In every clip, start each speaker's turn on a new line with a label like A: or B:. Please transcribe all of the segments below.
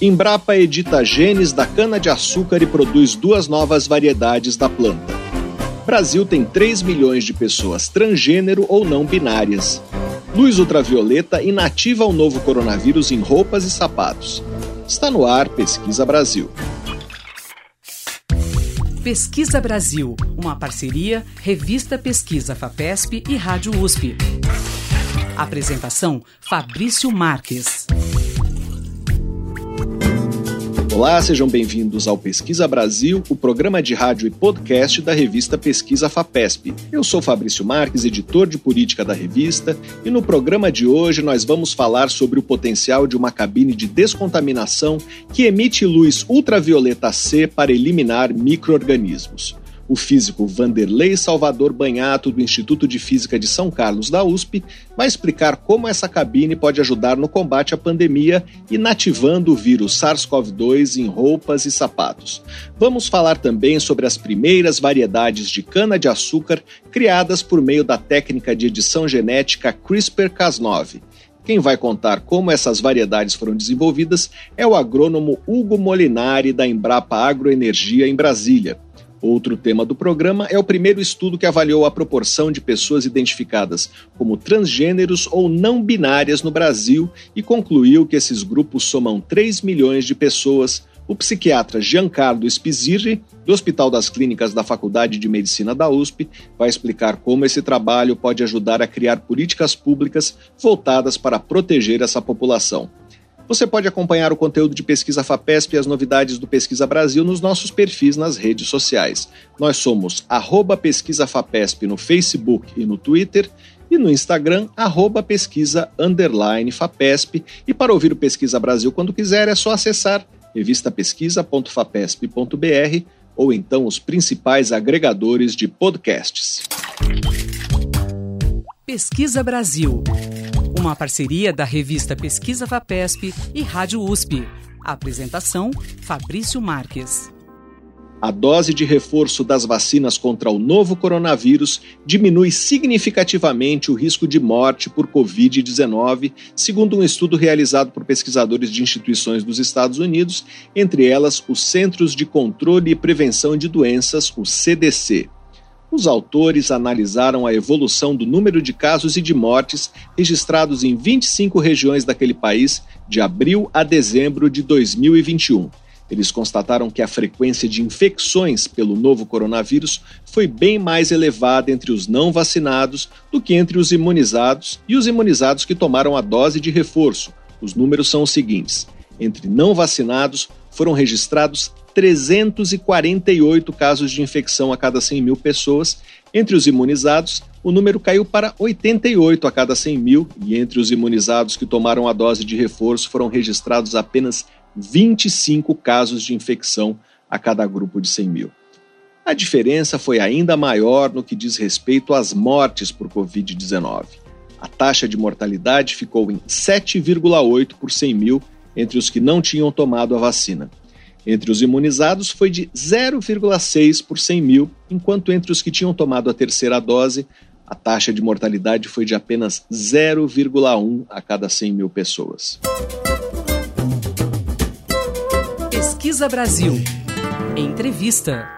A: Embrapa edita genes da cana-de-açúcar e produz duas novas variedades da planta. Brasil tem 3 milhões de pessoas transgênero ou não binárias. Luz ultravioleta inativa o novo coronavírus em roupas e sapatos. Está no ar Pesquisa Brasil.
B: Pesquisa Brasil, uma parceria Revista Pesquisa FAPESP e Rádio USP. Apresentação Fabrício Marques.
A: Olá, sejam bem-vindos ao Pesquisa Brasil, o programa de rádio e podcast da revista Pesquisa FAPESP. Eu sou Fabrício Marques, editor de política da revista, e no programa de hoje nós vamos falar sobre o potencial de uma cabine de descontaminação que emite luz ultravioleta C para eliminar microorganismos. O físico Vanderlei Salvador Banhato, do Instituto de Física de São Carlos da USP, vai explicar como essa cabine pode ajudar no combate à pandemia, inativando o vírus SARS-CoV-2 em roupas e sapatos. Vamos falar também sobre as primeiras variedades de cana-de-açúcar criadas por meio da técnica de edição genética CRISPR-Cas9. Quem vai contar como essas variedades foram desenvolvidas é o agrônomo Hugo Molinari, da Embrapa Agroenergia, em Brasília. Outro tema do programa é o primeiro estudo que avaliou a proporção de pessoas identificadas como transgêneros ou não binárias no Brasil e concluiu que esses grupos somam 3 milhões de pessoas. O psiquiatra Giancarlo Spizirri, do Hospital das Clínicas da Faculdade de Medicina da USP, vai explicar como esse trabalho pode ajudar a criar políticas públicas voltadas para proteger essa população. Você pode acompanhar o conteúdo de Pesquisa FAPESP e as novidades do Pesquisa Brasil nos nossos perfis nas redes sociais. Nós somos arroba Pesquisa FAPESP no Facebook e no Twitter e no Instagram, arroba pesquisa underline FAPESP. E para ouvir o Pesquisa Brasil quando quiser, é só acessar revistapesquisa.fapesp.br ou então os principais agregadores de podcasts.
B: Pesquisa Brasil. Uma parceria da revista Pesquisa FAPESP e Rádio USP. apresentação: Fabrício Marques.
A: A dose de reforço das vacinas contra o novo coronavírus diminui significativamente o risco de morte por Covid-19, segundo um estudo realizado por pesquisadores de instituições dos Estados Unidos, entre elas os Centros de Controle e Prevenção de Doenças, o CDC. Os autores analisaram a evolução do número de casos e de mortes registrados em 25 regiões daquele país de abril a dezembro de 2021. Eles constataram que a frequência de infecções pelo novo coronavírus foi bem mais elevada entre os não vacinados do que entre os imunizados e os imunizados que tomaram a dose de reforço. Os números são os seguintes: entre não vacinados foram registrados 348 casos de infecção a cada 100 mil pessoas. Entre os imunizados, o número caiu para 88 a cada 100 mil, e entre os imunizados que tomaram a dose de reforço foram registrados apenas 25 casos de infecção a cada grupo de 100 mil. A diferença foi ainda maior no que diz respeito às mortes por Covid-19. A taxa de mortalidade ficou em 7,8 por 100 mil entre os que não tinham tomado a vacina. Entre os imunizados foi de 0,6 por 100 mil, enquanto entre os que tinham tomado a terceira dose, a taxa de mortalidade foi de apenas 0,1 a cada 100 mil pessoas.
B: Pesquisa Brasil. Entrevista.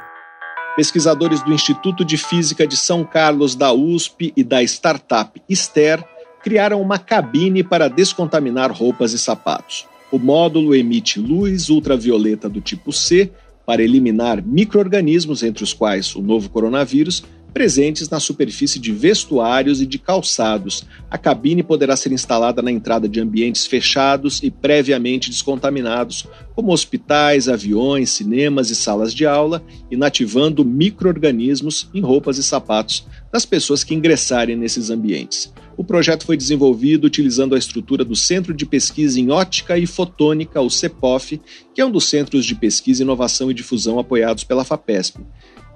A: Pesquisadores do Instituto de Física de São Carlos da USP e da startup Ster criaram uma cabine para descontaminar roupas e sapatos. O módulo emite luz ultravioleta do tipo C para eliminar microorganismos, entre os quais o novo coronavírus, presentes na superfície de vestuários e de calçados. A cabine poderá ser instalada na entrada de ambientes fechados e previamente descontaminados, como hospitais, aviões, cinemas e salas de aula, inativando microorganismos em roupas e sapatos das pessoas que ingressarem nesses ambientes. O projeto foi desenvolvido utilizando a estrutura do Centro de Pesquisa em Ótica e Fotônica, o CEPOF, que é um dos centros de pesquisa, inovação e difusão apoiados pela FAPESP.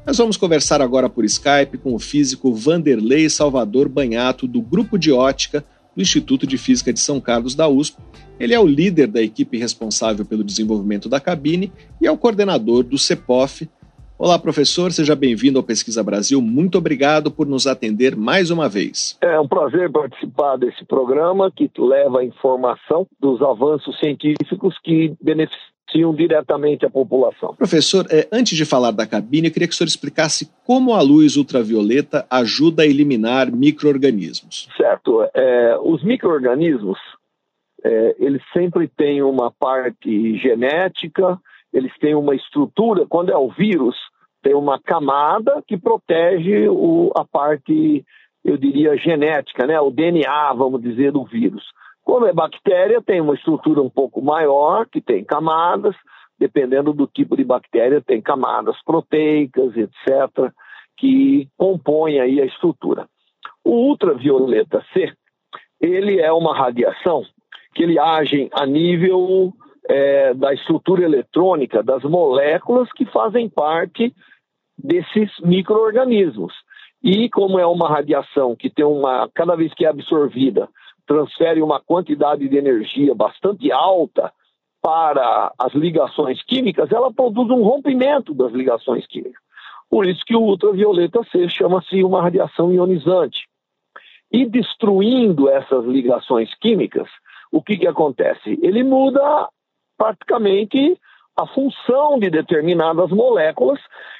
A: Nós vamos conversar agora por Skype com o físico Vanderlei Salvador Banhato, do Grupo de Ótica do Instituto de Física de São Carlos da USP. Ele é o líder da equipe responsável pelo desenvolvimento da cabine e é o coordenador do CEPOF. Olá, professor, seja bem-vindo ao Pesquisa Brasil. Muito obrigado por nos atender mais uma vez.
C: É um prazer participar desse programa que leva a informação dos avanços científicos que beneficiam diretamente a população.
A: Professor, é, antes de falar da cabine, eu queria que o senhor explicasse como a luz ultravioleta ajuda a eliminar micro-organismos.
C: Certo. É, os micro-organismos, é, eles sempre têm uma parte genética, eles têm uma estrutura, quando é o vírus, tem uma camada que protege o, a parte, eu diria, genética, né? o DNA, vamos dizer, do vírus. Quando é bactéria, tem uma estrutura um pouco maior, que tem camadas, dependendo do tipo de bactéria, tem camadas proteicas, etc., que compõem aí a estrutura. O ultravioleta C, ele é uma radiação que ele age a nível é, da estrutura eletrônica das moléculas que fazem parte desses micro-organismos. E como é uma radiação que tem uma, cada vez que é absorvida, transfere uma quantidade de energia bastante alta para as ligações químicas, ela produz um rompimento das ligações químicas. Por isso que o ultravioleta C chama-se uma radiação ionizante. E destruindo essas ligações químicas, o que, que acontece? Ele muda praticamente a função de determinadas moléculas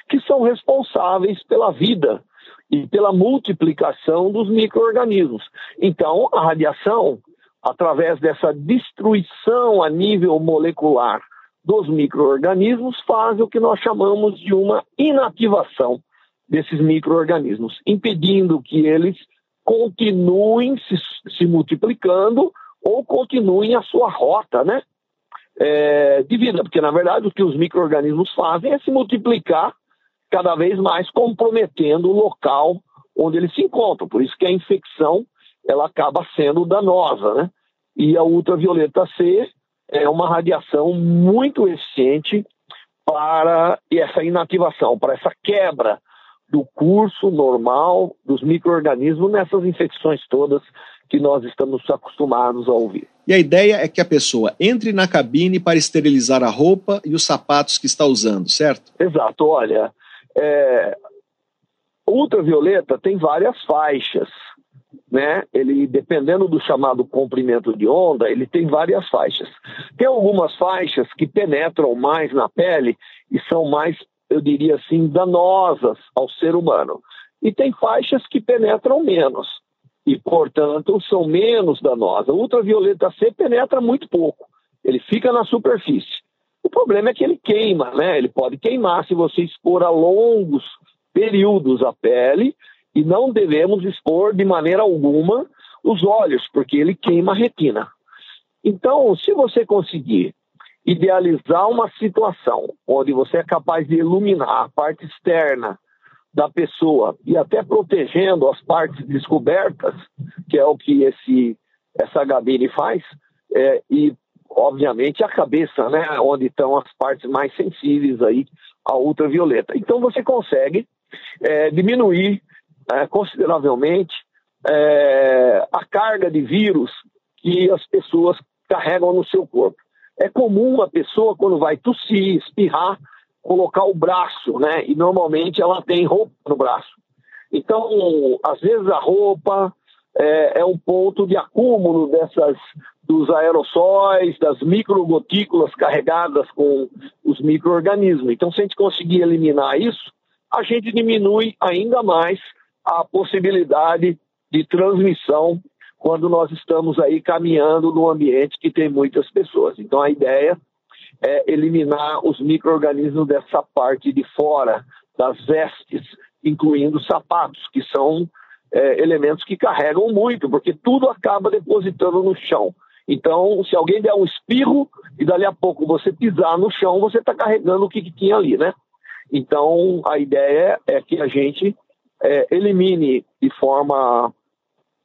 C: que são responsáveis pela vida e pela multiplicação dos micro-organismos. Então, a radiação, através dessa destruição a nível molecular dos micro-organismos, faz o que nós chamamos de uma inativação desses micro-organismos, impedindo que eles continuem se, se multiplicando ou continuem a sua rota, né? É, de vida, porque na verdade o que os micro-organismos fazem é se multiplicar cada vez mais, comprometendo o local onde eles se encontram. Por isso que a infecção ela acaba sendo danosa, né? E a ultravioleta C é uma radiação muito eficiente para essa inativação, para essa quebra do curso normal dos micro-organismos nessas infecções todas que nós estamos acostumados a ouvir.
A: E a ideia é que a pessoa entre na cabine para esterilizar a roupa e os sapatos que está usando, certo?
C: Exato. Olha, é... ultravioleta tem várias faixas. Né? Ele, dependendo do chamado comprimento de onda, ele tem várias faixas. Tem algumas faixas que penetram mais na pele e são mais, eu diria assim, danosas ao ser humano. E tem faixas que penetram menos e, portanto, são menos danosas. O ultravioleta C penetra muito pouco, ele fica na superfície. O problema é que ele queima, né? Ele pode queimar se você expor a longos períodos a pele e não devemos expor de maneira alguma os olhos, porque ele queima a retina. Então, se você conseguir idealizar uma situação onde você é capaz de iluminar a parte externa da pessoa e até protegendo as partes descobertas, que é o que esse essa gabine faz, é, e obviamente a cabeça, né, onde estão as partes mais sensíveis aí à ultravioleta. Então você consegue é, diminuir é, consideravelmente é, a carga de vírus que as pessoas carregam no seu corpo. É comum uma pessoa quando vai tossir, espirrar, colocar o braço, né? E normalmente ela tem roupa no braço. Então, às vezes a roupa é, é um ponto de acúmulo dessas dos aerossóis, das microgotículas carregadas com os microorganismos. Então, se a gente conseguir eliminar isso, a gente diminui ainda mais a possibilidade de transmissão quando nós estamos aí caminhando num ambiente que tem muitas pessoas. Então, a ideia é, eliminar os micro-organismos dessa parte de fora das vestes, incluindo sapatos, que são é, elementos que carregam muito, porque tudo acaba depositando no chão. Então, se alguém der um espirro e dali a pouco você pisar no chão, você está carregando o que, que, tinha ali, né? Então, a ideia é que a gente é, elimine de forma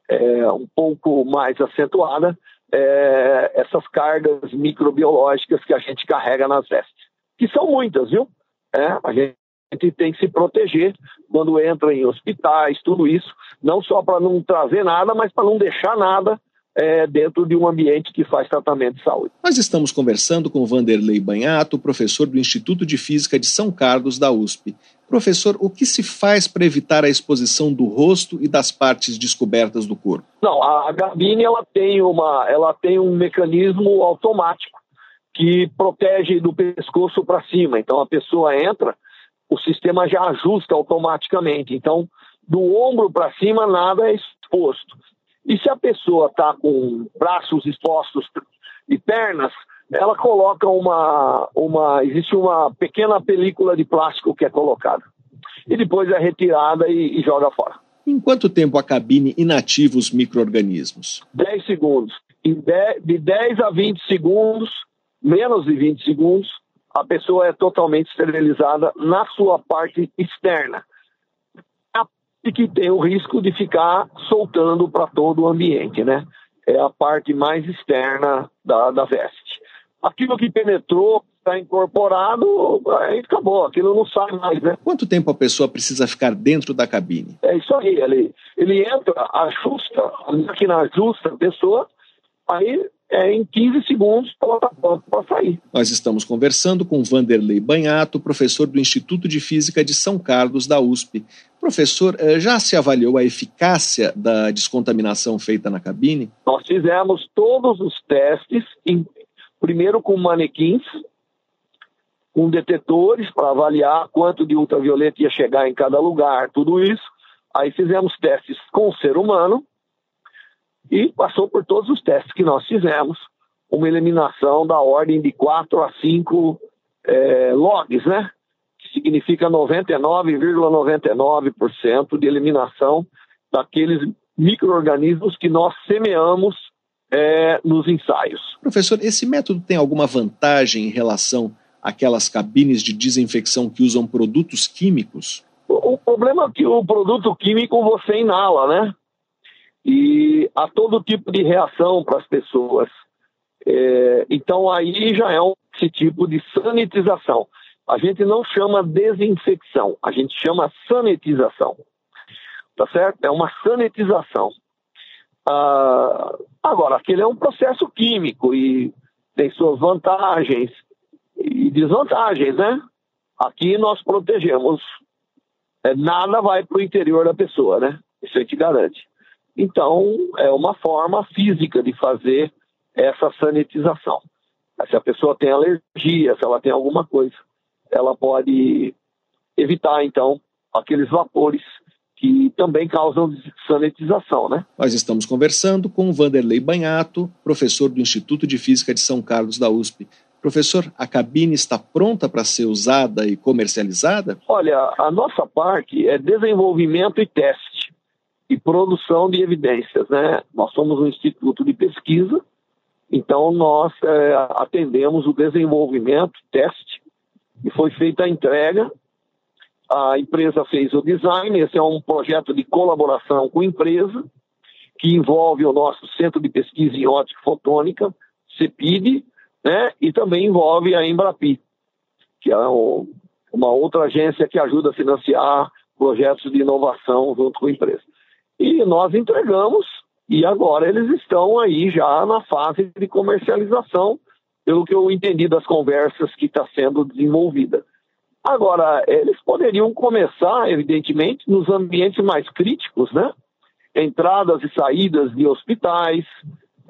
C: é, um pouco mais acentuada é, essas cargas microbiológicas que a gente carrega nas vestes, que são muitas, viu? É, a gente tem que se proteger quando entra em hospitais, tudo isso, não só para não trazer nada, mas para não deixar nada é, dentro de um ambiente que faz tratamento de saúde.
A: Nós estamos conversando com Vanderlei Banhato, professor do Instituto de Física de São Carlos da USP. Professor, o que se faz para evitar a exposição do rosto e das partes descobertas do corpo?
C: Não, a gabine ela tem, uma, ela tem um mecanismo automático que protege do pescoço para cima. Então a pessoa entra, o sistema já ajusta automaticamente. Então, do ombro para cima, nada é exposto. E se a pessoa está com braços expostos e pernas, ela coloca uma, uma. Existe uma pequena película de plástico que é colocada. E depois é retirada e, e joga fora.
A: Em quanto tempo a cabine inativa os micro-organismos?
C: 10 segundos. De 10 a 20 segundos, menos de 20 segundos, a pessoa é totalmente esterilizada na sua parte externa e que tem o risco de ficar soltando para todo o ambiente, né? É a parte mais externa da, da veste. Aquilo que penetrou, está incorporado, aí acabou, aquilo não sai mais, né?
A: Quanto tempo a pessoa precisa ficar dentro da cabine?
C: É isso aí, ele, ele entra, ajusta, a máquina ajusta a pessoa, aí é, em 15 segundos ela está pronta para sair.
A: Nós estamos conversando com Vanderlei Banhato, professor do Instituto de Física de São Carlos, da USP. Professor, eh, já se avaliou a eficácia da descontaminação feita na cabine?
C: Nós fizemos todos os testes, em, primeiro com manequins, com detetores para avaliar quanto de ultravioleta ia chegar em cada lugar, tudo isso. Aí fizemos testes com o ser humano, e passou por todos os testes que nós fizemos, uma eliminação da ordem de 4 a 5 é, logs, né? Que significa 99,99% ,99 de eliminação daqueles micro-organismos que nós semeamos é, nos ensaios.
A: Professor, esse método tem alguma vantagem em relação àquelas cabines de desinfecção que usam produtos químicos?
C: O, o problema é que o produto químico você inala, né? e há todo tipo de reação para as pessoas. É, então aí já é um, esse tipo de sanitização. A gente não chama desinfecção, a gente chama sanitização. Tá certo? É uma sanitização. Ah, agora, aquele é um processo químico e tem suas vantagens e desvantagens, né? Aqui nós protegemos. É, nada vai para o interior da pessoa, né? Isso a gente garante. Então, é uma forma física de fazer essa sanitização. Se a pessoa tem alergia, se ela tem alguma coisa, ela pode evitar, então, aqueles vapores que também causam sanitização, né?
A: Nós estamos conversando com o Vanderlei Banhato, professor do Instituto de Física de São Carlos da USP. Professor, a cabine está pronta para ser usada e comercializada?
C: Olha, a nossa parte é desenvolvimento e teste e produção de evidências. Né? Nós somos um instituto de pesquisa, então nós é, atendemos o desenvolvimento, teste, e foi feita a entrega. A empresa fez o design, esse é um projeto de colaboração com a empresa, que envolve o nosso Centro de Pesquisa em Ótica Fotônica, CEPID, né? e também envolve a Embrapi, que é uma outra agência que ajuda a financiar projetos de inovação junto com a empresa. E nós entregamos e agora eles estão aí já na fase de comercialização, pelo que eu entendi das conversas que está sendo desenvolvida. Agora, eles poderiam começar, evidentemente, nos ambientes mais críticos, né? Entradas e saídas de hospitais,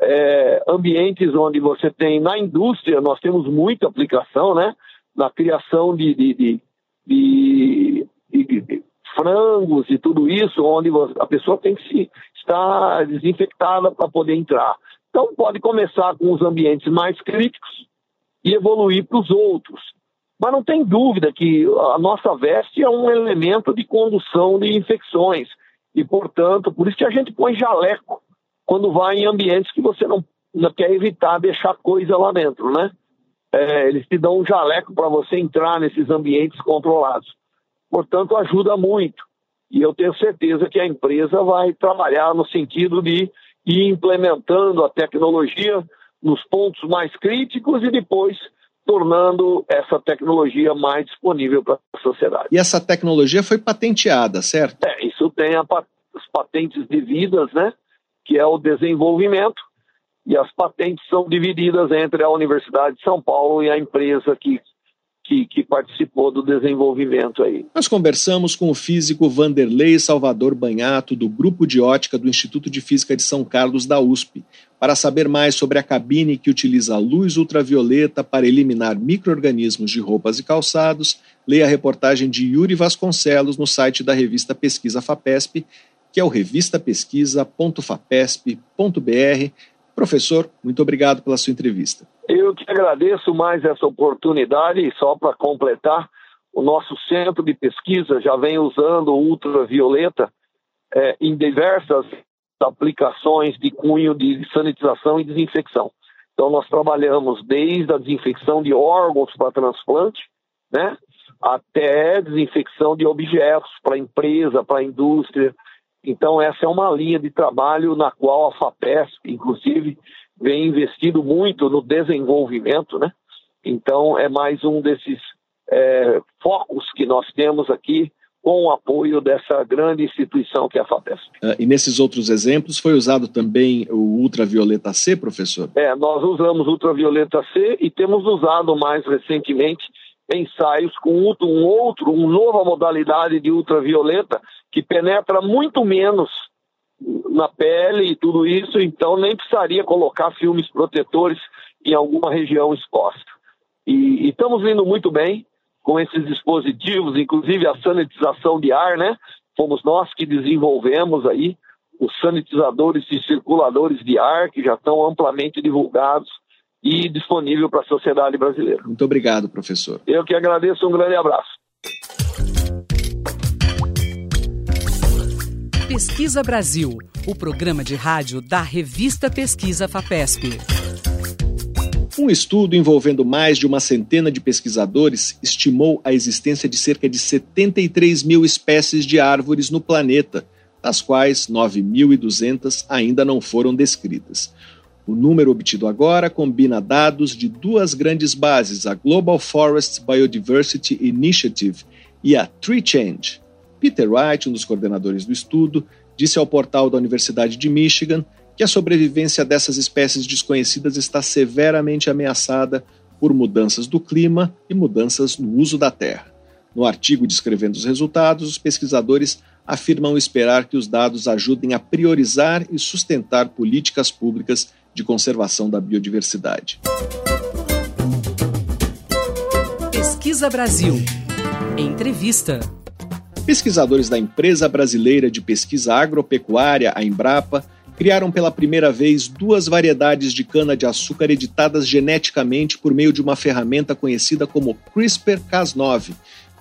C: é, ambientes onde você tem, na indústria, nós temos muita aplicação, né? Na criação de, de, de, de, de frangos e tudo isso, onde a pessoa tem que se estar desinfectada para poder entrar. Então, pode começar com os ambientes mais críticos e evoluir para os outros. Mas não tem dúvida que a nossa veste é um elemento de condução de infecções. E, portanto, por isso que a gente põe jaleco quando vai em ambientes que você não, não quer evitar deixar coisa lá dentro, né? É, eles te dão um jaleco para você entrar nesses ambientes controlados. Portanto, ajuda muito. E eu tenho certeza que a empresa vai trabalhar no sentido de ir implementando a tecnologia nos pontos mais críticos e depois tornando essa tecnologia mais disponível para a sociedade.
A: E essa tecnologia foi patenteada, certo?
C: É, isso tem a, as patentes devidas, né? Que é o desenvolvimento e as patentes são divididas entre a Universidade de São Paulo e a empresa que que, que, participou do desenvolvimento aí.
A: Nós conversamos com o físico Vanderlei Salvador Banhato, do Grupo de Ótica do Instituto de Física de São Carlos da USP, para saber mais sobre a cabine que utiliza luz ultravioleta para eliminar micro-organismos de roupas e calçados, leia a reportagem de Yuri Vasconcelos no site da revista Pesquisa FAPESP, que é o revistapesquisa.fapesp.br. Professor, muito obrigado pela sua entrevista.
C: Eu que agradeço mais essa oportunidade e só para completar, o nosso centro de pesquisa já vem usando ultravioleta é, em diversas aplicações de cunho de sanitização e desinfecção. Então, nós trabalhamos desde a desinfecção de órgãos para transplante, né, até desinfecção de objetos para empresa, para indústria. Então, essa é uma linha de trabalho na qual a FAPESP, inclusive, vem investindo muito no desenvolvimento, né? Então, é mais um desses é, focos que nós temos aqui com o apoio dessa grande instituição que é a FAPESP.
A: Uh, e nesses outros exemplos foi usado também o ultravioleta C, professor?
C: É, nós usamos ultravioleta C e temos usado mais recentemente ensaios com um outro, uma nova modalidade de ultravioleta que penetra muito menos na pele e tudo isso, então nem precisaria colocar filmes protetores em alguma região exposta. E, e estamos indo muito bem, com esses dispositivos, inclusive a sanitização de ar, né? Fomos nós que desenvolvemos aí os sanitizadores e circuladores de ar, que já estão amplamente divulgados e disponível para a sociedade brasileira.
A: Muito obrigado, professor.
C: Eu que agradeço, um grande abraço.
B: Pesquisa Brasil, o programa de rádio da revista Pesquisa FAPESP.
A: Um estudo envolvendo mais de uma centena de pesquisadores estimou a existência de cerca de 73 mil espécies de árvores no planeta, das quais 9.200 ainda não foram descritas. O número obtido agora combina dados de duas grandes bases, a Global Forest Biodiversity Initiative e a Tree Change. Peter Wright, um dos coordenadores do estudo, disse ao portal da Universidade de Michigan que a sobrevivência dessas espécies desconhecidas está severamente ameaçada por mudanças do clima e mudanças no uso da terra. No artigo descrevendo os resultados, os pesquisadores afirmam esperar que os dados ajudem a priorizar e sustentar políticas públicas de conservação da biodiversidade.
B: Pesquisa Brasil. Entrevista.
A: Pesquisadores da Empresa Brasileira de Pesquisa Agropecuária, a Embrapa, criaram pela primeira vez duas variedades de cana-de-açúcar editadas geneticamente por meio de uma ferramenta conhecida como CRISPR-Cas9,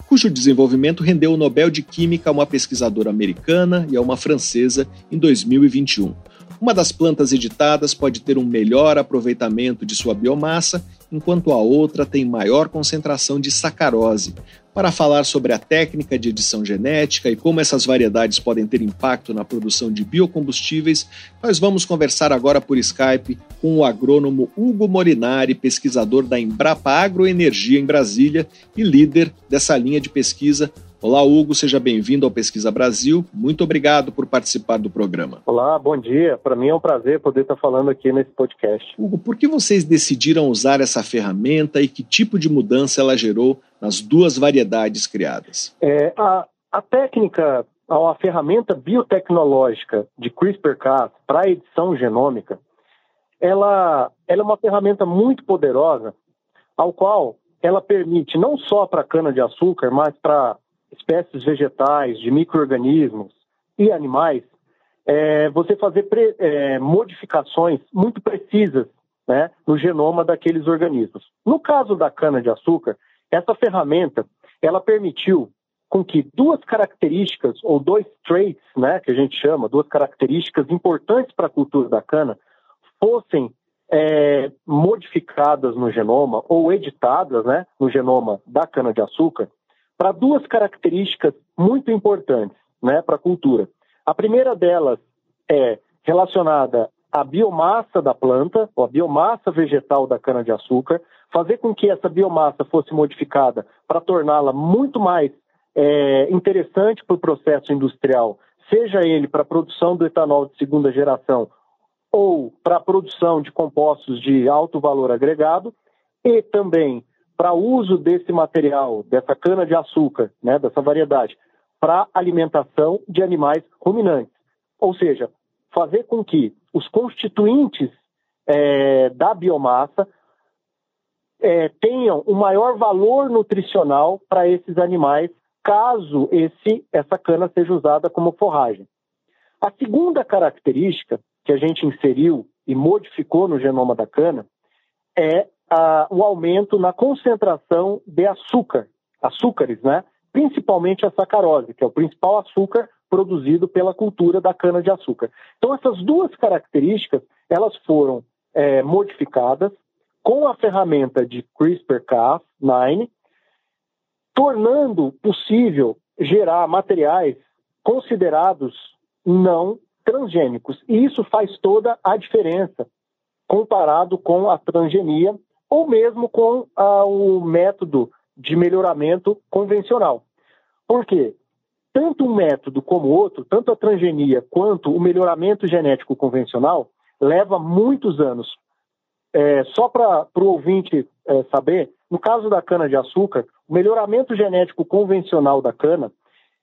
A: cujo desenvolvimento rendeu o Nobel de Química a uma pesquisadora americana e a uma francesa em 2021. Uma das plantas editadas pode ter um melhor aproveitamento de sua biomassa, enquanto a outra tem maior concentração de sacarose, para falar sobre a técnica de edição genética e como essas variedades podem ter impacto na produção de biocombustíveis, nós vamos conversar agora por Skype com o agrônomo Hugo Morinari, pesquisador da Embrapa Agroenergia em Brasília e líder dessa linha de pesquisa. Olá, Hugo, seja bem-vindo ao Pesquisa Brasil. Muito obrigado por participar do programa.
D: Olá, bom dia. Para mim é um prazer poder estar falando aqui nesse podcast.
A: Hugo, por que vocês decidiram usar essa ferramenta e que tipo de mudança ela gerou nas duas variedades criadas?
D: É, a, a técnica, a, a ferramenta biotecnológica de CRISPR-Cas para edição genômica, ela, ela é uma ferramenta muito poderosa, ao qual ela permite não só para cana-de-açúcar, mas para espécies vegetais, de micro-organismos e animais, é, você fazer pre, é, modificações muito precisas né, no genoma daqueles organismos. No caso da cana-de-açúcar, essa ferramenta ela permitiu com que duas características, ou dois traits, né, que a gente chama, duas características importantes para a cultura da cana, fossem é, modificadas no genoma ou editadas né, no genoma da cana-de-açúcar para duas características muito importantes né, para a cultura. A primeira delas é relacionada à biomassa da planta, ou a biomassa vegetal da cana-de-açúcar, fazer com que essa biomassa fosse modificada para torná-la muito mais é, interessante para o processo industrial, seja ele para a produção do etanol de segunda geração ou para a produção de compostos de alto valor agregado e também para uso desse material, dessa cana de açúcar, né, dessa variedade, para alimentação de animais ruminantes. Ou seja, fazer com que os constituintes é, da biomassa é, tenham um maior valor nutricional para esses animais, caso esse, essa cana seja usada como forragem. A segunda característica que a gente inseriu e modificou no genoma da cana é a, o aumento na concentração de açúcar, açúcares, né? principalmente a sacarose, que é o principal açúcar produzido pela cultura da cana-de-açúcar. Então, essas duas características elas foram é, modificadas com a ferramenta de CRISPR-Cas9, tornando possível gerar materiais considerados não transgênicos. E isso faz toda a diferença comparado com a transgenia ou mesmo com ah, o método de melhoramento convencional. Por quê? Tanto um método como outro, tanto a transgenia quanto o melhoramento genético convencional, leva muitos anos. É, só para o ouvinte é, saber, no caso da cana-de-açúcar, o melhoramento genético convencional da cana,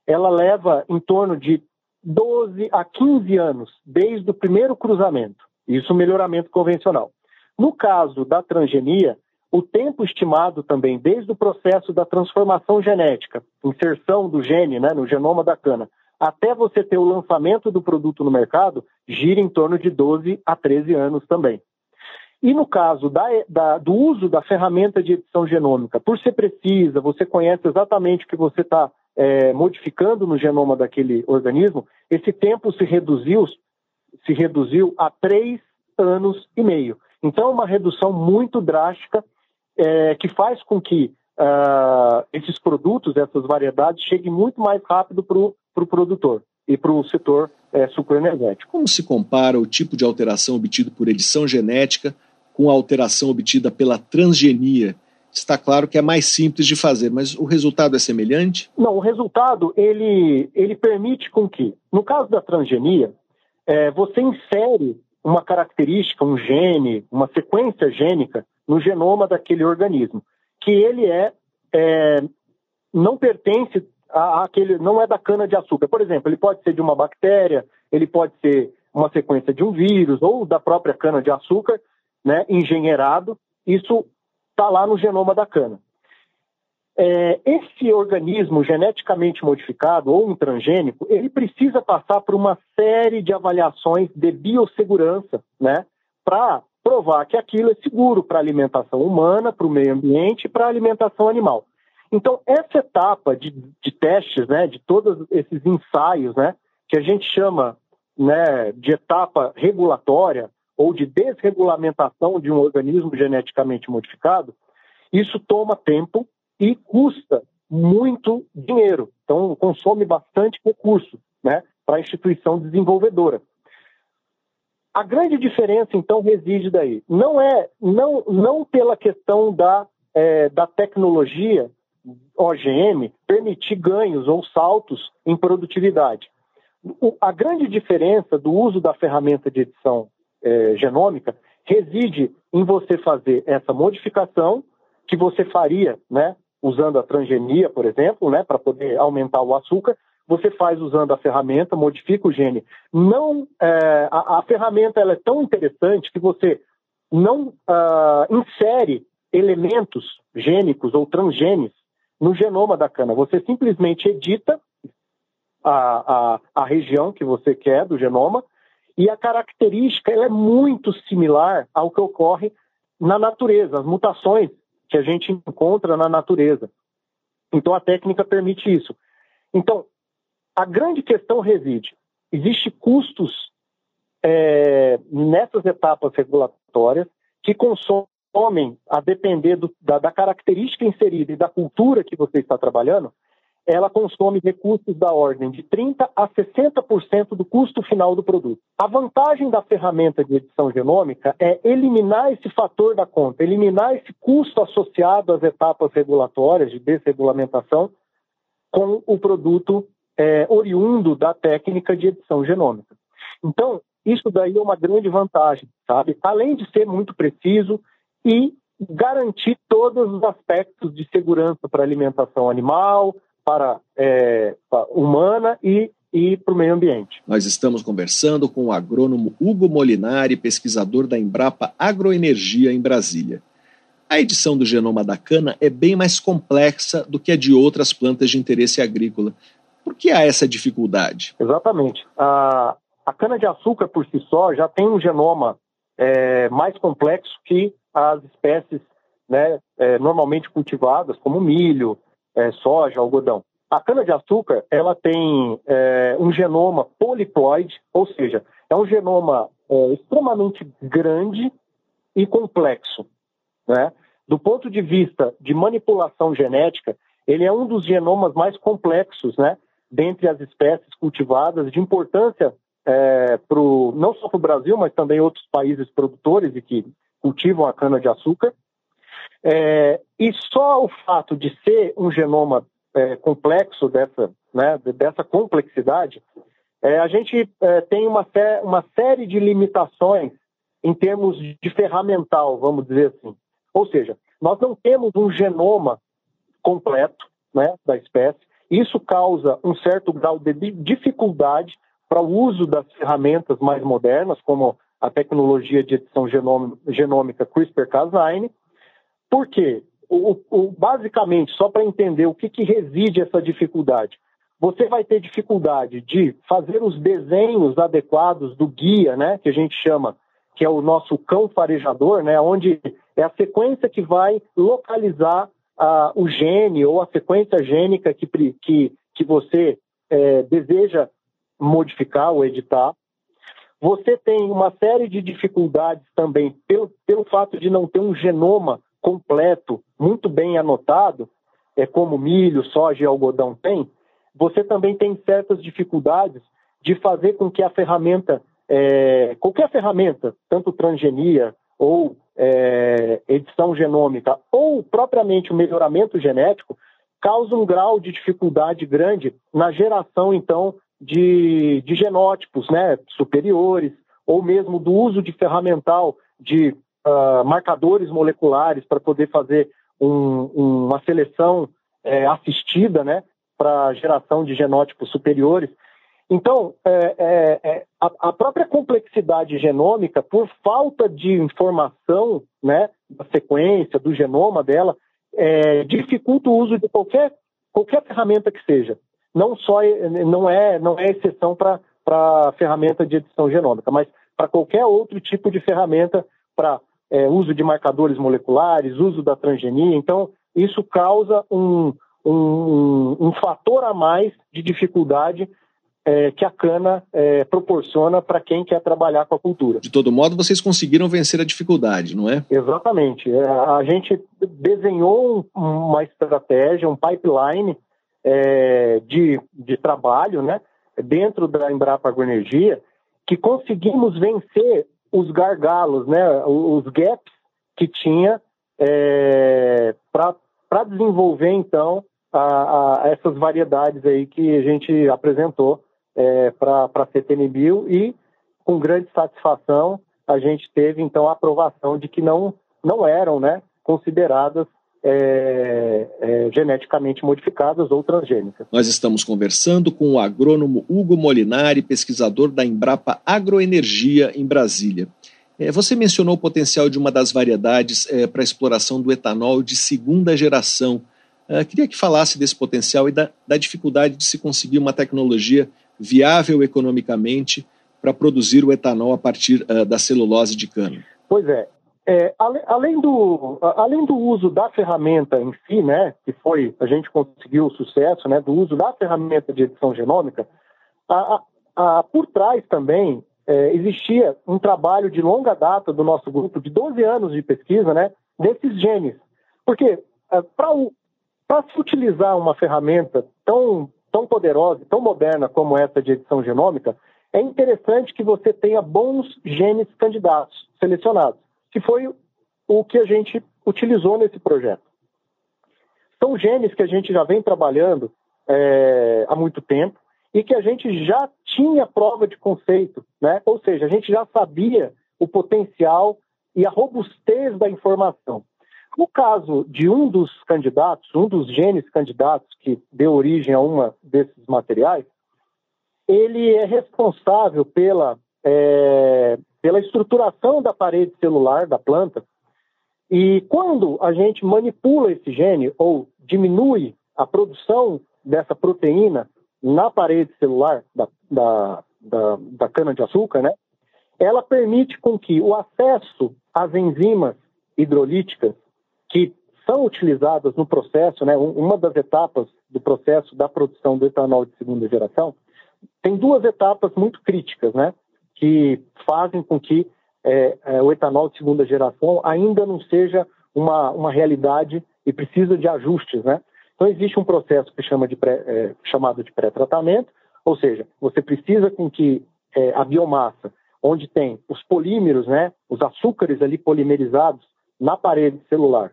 D: ela leva em torno de 12 a 15 anos, desde o primeiro cruzamento. Isso melhoramento convencional. No caso da transgenia, o tempo estimado também, desde o processo da transformação genética, inserção do gene né, no genoma da cana, até você ter o lançamento do produto no mercado, gira em torno de 12 a 13 anos também. E no caso da, da, do uso da ferramenta de edição genômica, por ser precisa, você conhece exatamente o que você está é, modificando no genoma daquele organismo, esse tempo se reduziu, se reduziu a três anos e meio. Então, é uma redução muito drástica é, que faz com que uh, esses produtos, essas variedades, cheguem muito mais rápido para o pro produtor e para o setor é, sucroenergético.
A: Como se compara o tipo de alteração obtido por edição genética com a alteração obtida pela transgenia? Está claro que é mais simples de fazer, mas o resultado é semelhante?
D: Não, o resultado ele, ele permite com que, no caso da transgenia, é, você insere uma característica, um gene, uma sequência gênica no genoma daquele organismo, que ele é, é não pertence a, aquele, não é da cana de açúcar. Por exemplo, ele pode ser de uma bactéria, ele pode ser uma sequência de um vírus ou da própria cana de açúcar, né, engenheirado. Isso está lá no genoma da cana. É, esse organismo geneticamente modificado ou um transgênico, ele precisa passar por uma série de avaliações de biossegurança, né, para provar que aquilo é seguro para a alimentação humana, para o meio ambiente e para a alimentação animal. Então, essa etapa de, de testes, né, de todos esses ensaios, né, que a gente chama né, de etapa regulatória ou de desregulamentação de um organismo geneticamente modificado, isso toma tempo e custa muito dinheiro. Então, consome bastante recurso né, para a instituição desenvolvedora. A grande diferença, então, reside daí. Não é não, não pela questão da, é, da tecnologia OGM permitir ganhos ou saltos em produtividade. O, a grande diferença do uso da ferramenta de edição é, genômica reside em você fazer essa modificação que você faria, né, usando a transgenia, por exemplo, né, para poder aumentar o açúcar, você faz usando a ferramenta, modifica o gene. Não, é, a, a, ferramenta ela é tão interessante que você não uh, insere elementos gênicos ou transgenes no genoma da cana. Você simplesmente edita a, a, a região que você quer do genoma e a característica ela é muito similar ao que ocorre na natureza, as mutações que a gente encontra na natureza. Então a técnica permite isso. Então, a grande questão reside: existe custos é, nessas etapas regulatórias que consomem, a depender do, da, da característica inserida e da cultura que você está trabalhando, ela consome recursos da ordem de 30% a 60% do custo final do produto. A vantagem da ferramenta de edição genômica é eliminar esse fator da conta, eliminar esse custo associado às etapas regulatórias de desregulamentação com o produto é, oriundo da técnica de edição genômica. Então, isso daí é uma grande vantagem, sabe? Além de ser muito preciso e garantir todos os aspectos de segurança para alimentação animal, para, é, humana e e para o meio ambiente.
A: Nós estamos conversando com o agrônomo Hugo Molinari, pesquisador da Embrapa Agroenergia em Brasília. A edição do genoma da cana é bem mais complexa do que a de outras plantas de interesse agrícola. Por que há essa dificuldade?
D: Exatamente. A, a cana-de-açúcar, por si só, já tem um genoma é, mais complexo que as espécies né, é, normalmente cultivadas, como milho, é, soja, algodão. A cana-de-açúcar ela tem é, um genoma poliploide, ou seja, é um genoma é, extremamente grande e complexo. Né? Do ponto de vista de manipulação genética, ele é um dos genomas mais complexos, né, dentre as espécies cultivadas, de importância é, pro, não só para o Brasil, mas também outros países produtores e que cultivam a cana-de-açúcar. É, e só o fato de ser um genoma é, complexo dessa, né, dessa complexidade, é, a gente é, tem uma, uma série de limitações em termos de ferramental, vamos dizer assim. Ou seja, nós não temos um genoma completo né, da espécie. Isso causa um certo grau de dificuldade para o uso das ferramentas mais modernas, como a tecnologia de edição genômica CRISPR-Cas9. Por quê? o, o, basicamente, só para entender o que, que reside essa dificuldade, você vai ter dificuldade de fazer os desenhos adequados do guia, né, que a gente chama, que é o nosso cão farejador, né, onde é a sequência que vai localizar uh, o gene ou a sequência gênica que, que, que você é, deseja modificar ou editar. Você tem uma série de dificuldades também pelo, pelo fato de não ter um genoma completo, muito bem anotado, é como milho, soja e algodão tem, você também tem certas dificuldades de fazer com que a ferramenta, é, qualquer ferramenta, tanto transgenia ou é, edição genômica, ou propriamente o melhoramento genético, cause um grau de dificuldade grande na geração, então, de, de genótipos né, superiores, ou mesmo do uso de ferramental de uh, marcadores moleculares para poder fazer um, um, uma seleção é, assistida né, para geração de genótipos superiores. Então, é, é, é, a, a, própria complexidade genômica, por falta de informação né, da sequência, do genoma dela, é, dificulta o uso de qualquer, qualquer ferramenta que seja. Não só não é, não é exceção para ferramenta de edição genômica, mas para qualquer outro tipo de ferramenta para é, uso de marcadores moleculares, uso da transgenia. Então, isso causa um, um, um fator a mais de dificuldade é, que a cana é, proporciona para quem quer trabalhar com a cultura.
A: De todo modo, vocês conseguiram vencer a dificuldade, não é?
D: Exatamente. É, a gente desenhou uma estratégia, um pipeline é, de, de trabalho né, dentro da Embrapa Agroenergia que conseguimos vencer os gargalos, né, os gaps que tinha é, para desenvolver, então, a, a essas variedades aí que a gente apresentou é, para a CTNBio e, com grande satisfação, a gente teve, então, a aprovação de que não, não eram né, consideradas é, é, geneticamente modificadas ou transgênicas.
A: Nós estamos conversando com o agrônomo Hugo Molinari, pesquisador da Embrapa Agroenergia em Brasília. É, você mencionou o potencial de uma das variedades é, para a exploração do etanol de segunda geração. É, queria que falasse desse potencial e da, da dificuldade de se conseguir uma tecnologia viável economicamente para produzir o etanol a partir uh, da celulose de cana.
D: Pois é, é, além, do, além do uso da ferramenta em si, né, que foi, a gente conseguiu o sucesso, né, do uso da ferramenta de edição genômica, a, a, a, por trás também é, existia um trabalho de longa data do nosso grupo, de 12 anos de pesquisa, né, desses genes. Porque é, para se utilizar uma ferramenta tão, tão poderosa, tão moderna como essa de edição genômica, é interessante que você tenha bons genes candidatos selecionados que foi o que a gente utilizou nesse projeto. São genes que a gente já vem trabalhando é, há muito tempo e que a gente já tinha prova de conceito, né? ou seja, a gente já sabia o potencial e a robustez da informação. No caso de um dos candidatos, um dos genes candidatos que deu origem a uma desses materiais, ele é responsável pela, é, pela estruturação da parede celular da planta. E quando a gente manipula esse gene ou diminui a produção dessa proteína na parede celular da, da, da, da cana-de-açúcar, né, ela permite com que o acesso às enzimas hidrolíticas que são utilizadas no processo, né, uma das etapas do processo da produção do etanol de segunda geração, tem duas etapas muito críticas, né, que fazem com que é, é, o etanol de segunda geração ainda não seja uma, uma realidade e precisa de ajustes, né? Então existe um processo que chama de pré, é, chamado de pré-tratamento, ou seja, você precisa com que é, a biomassa, onde tem os polímeros, né, os açúcares ali polimerizados na parede celular,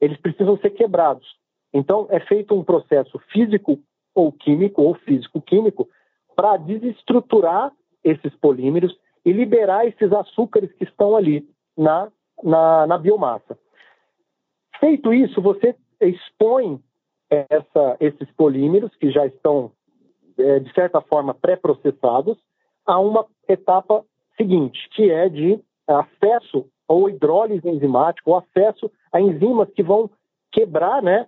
D: eles precisam ser quebrados. Então, é feito um processo físico ou químico, ou físico-químico, para desestruturar esses polímeros e liberar esses açúcares que estão ali na, na, na biomassa. Feito isso, você expõe essa, esses polímeros, que já estão, é, de certa forma, pré-processados, a uma etapa seguinte, que é de acesso ou hidrólise enzimática, ou acesso a enzimas que vão quebrar, né,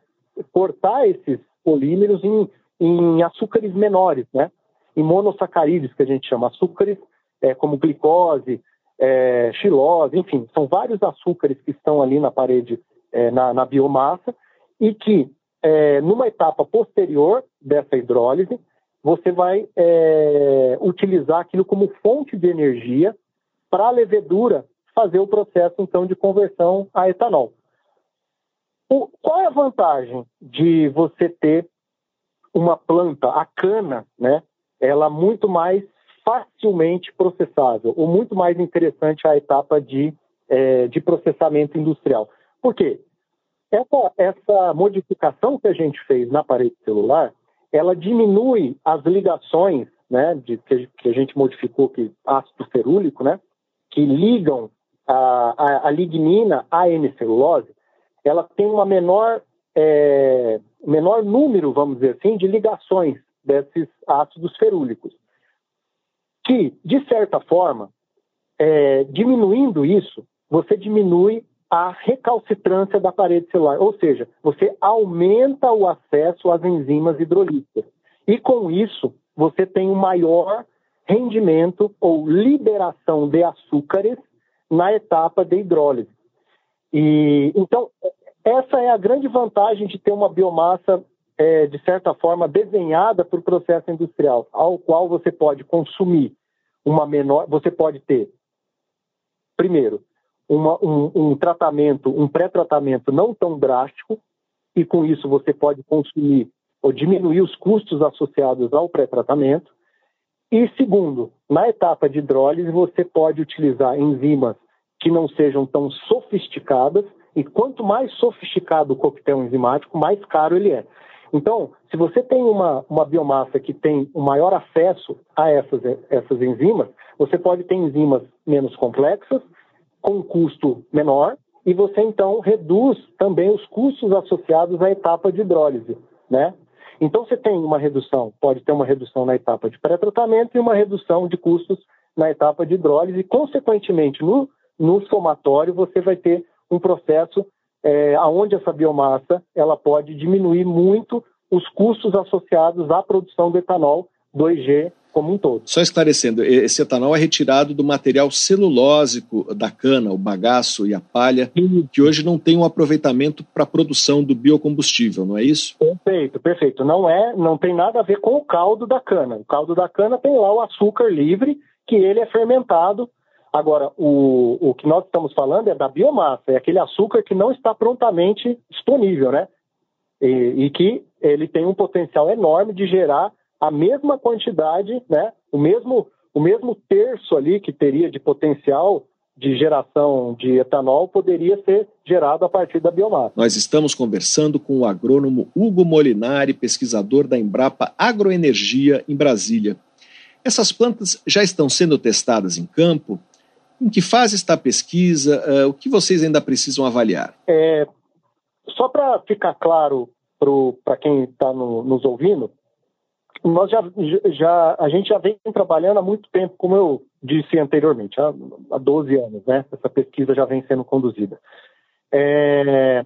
D: cortar esses polímeros em, em açúcares menores, né, em monossacarídeos, que a gente chama, açúcares é, como glicose, é, xilose, enfim, são vários açúcares que estão ali na parede, é, na, na, biomassa, e que, é, numa etapa posterior dessa hidrólise, você vai é, utilizar aquilo como fonte de energia para a levedura fazer o processo, então, de conversão a etanol. O, qual é a vantagem de você ter uma planta, a cana, né? Ela muito mais facilmente processável, ou muito mais interessante a etapa de, é, de processamento industrial. Por quê? Essa, essa modificação que a gente fez na parede celular, ela diminui as ligações, né, de, que, a gente modificou, que ácido ferúlico, né, que ligam a, a, a lignina à N-celulose, ela tem uma menor, é, menor número, vamos dizer assim, de ligações desses ácidos ferúlicos. Que, de certa forma, é, diminuindo isso, você diminui a recalcitrância da parede celular, ou seja, você aumenta o acesso às enzimas hidrolíticas. E com isso, você tem um maior rendimento ou liberação de açúcares na etapa de hidrólise. E então essa é a grande vantagem de ter uma biomassa é, de certa forma desenhada para o processo industrial, ao qual você pode consumir uma menor, você pode ter primeiro uma, um, um tratamento, um pré-tratamento não tão drástico e com isso você pode consumir ou diminuir os custos associados ao pré-tratamento. E segundo, na etapa de hidrólise, você pode utilizar enzimas que não sejam tão sofisticadas, e quanto mais sofisticado o coquetel enzimático, mais caro ele é. Então, se você tem uma, uma biomassa que tem um maior acesso a essas, essas enzimas, você pode ter enzimas menos complexas, com custo menor, e você então reduz também os custos associados à etapa de hidrólise, né? Então você tem uma redução, pode ter uma redução na etapa de pré-tratamento e uma redução de custos na etapa de hidrólise, e consequentemente no, no somatório você vai ter um processo é, onde essa biomassa ela pode diminuir muito os custos associados à produção do etanol 2G como um todo.
A: Só esclarecendo, esse etanol é retirado do material celulósico da cana, o bagaço e a palha, Sim. que hoje não tem um aproveitamento para a produção do biocombustível, não é isso?
D: Perfeito, perfeito. Não é, não tem nada a ver com o caldo da cana. O caldo da cana tem lá o açúcar livre, que ele é fermentado. Agora, o, o que nós estamos falando é da biomassa, é aquele açúcar que não está prontamente disponível, né? E, e que ele tem um potencial enorme de gerar a mesma quantidade, né, o mesmo, o mesmo terço ali que teria de potencial de geração de etanol poderia ser gerado a partir da biomassa.
A: Nós estamos conversando com o agrônomo Hugo Molinari, pesquisador da Embrapa Agroenergia em Brasília. Essas plantas já estão sendo testadas em campo? Em que fase está a pesquisa? Uh, o que vocês ainda precisam avaliar?
D: É, só para ficar claro para quem está no, nos ouvindo, nós já, já, a gente já vem trabalhando há muito tempo, como eu disse anteriormente, há, há 12 anos, né? Essa pesquisa já vem sendo conduzida. É,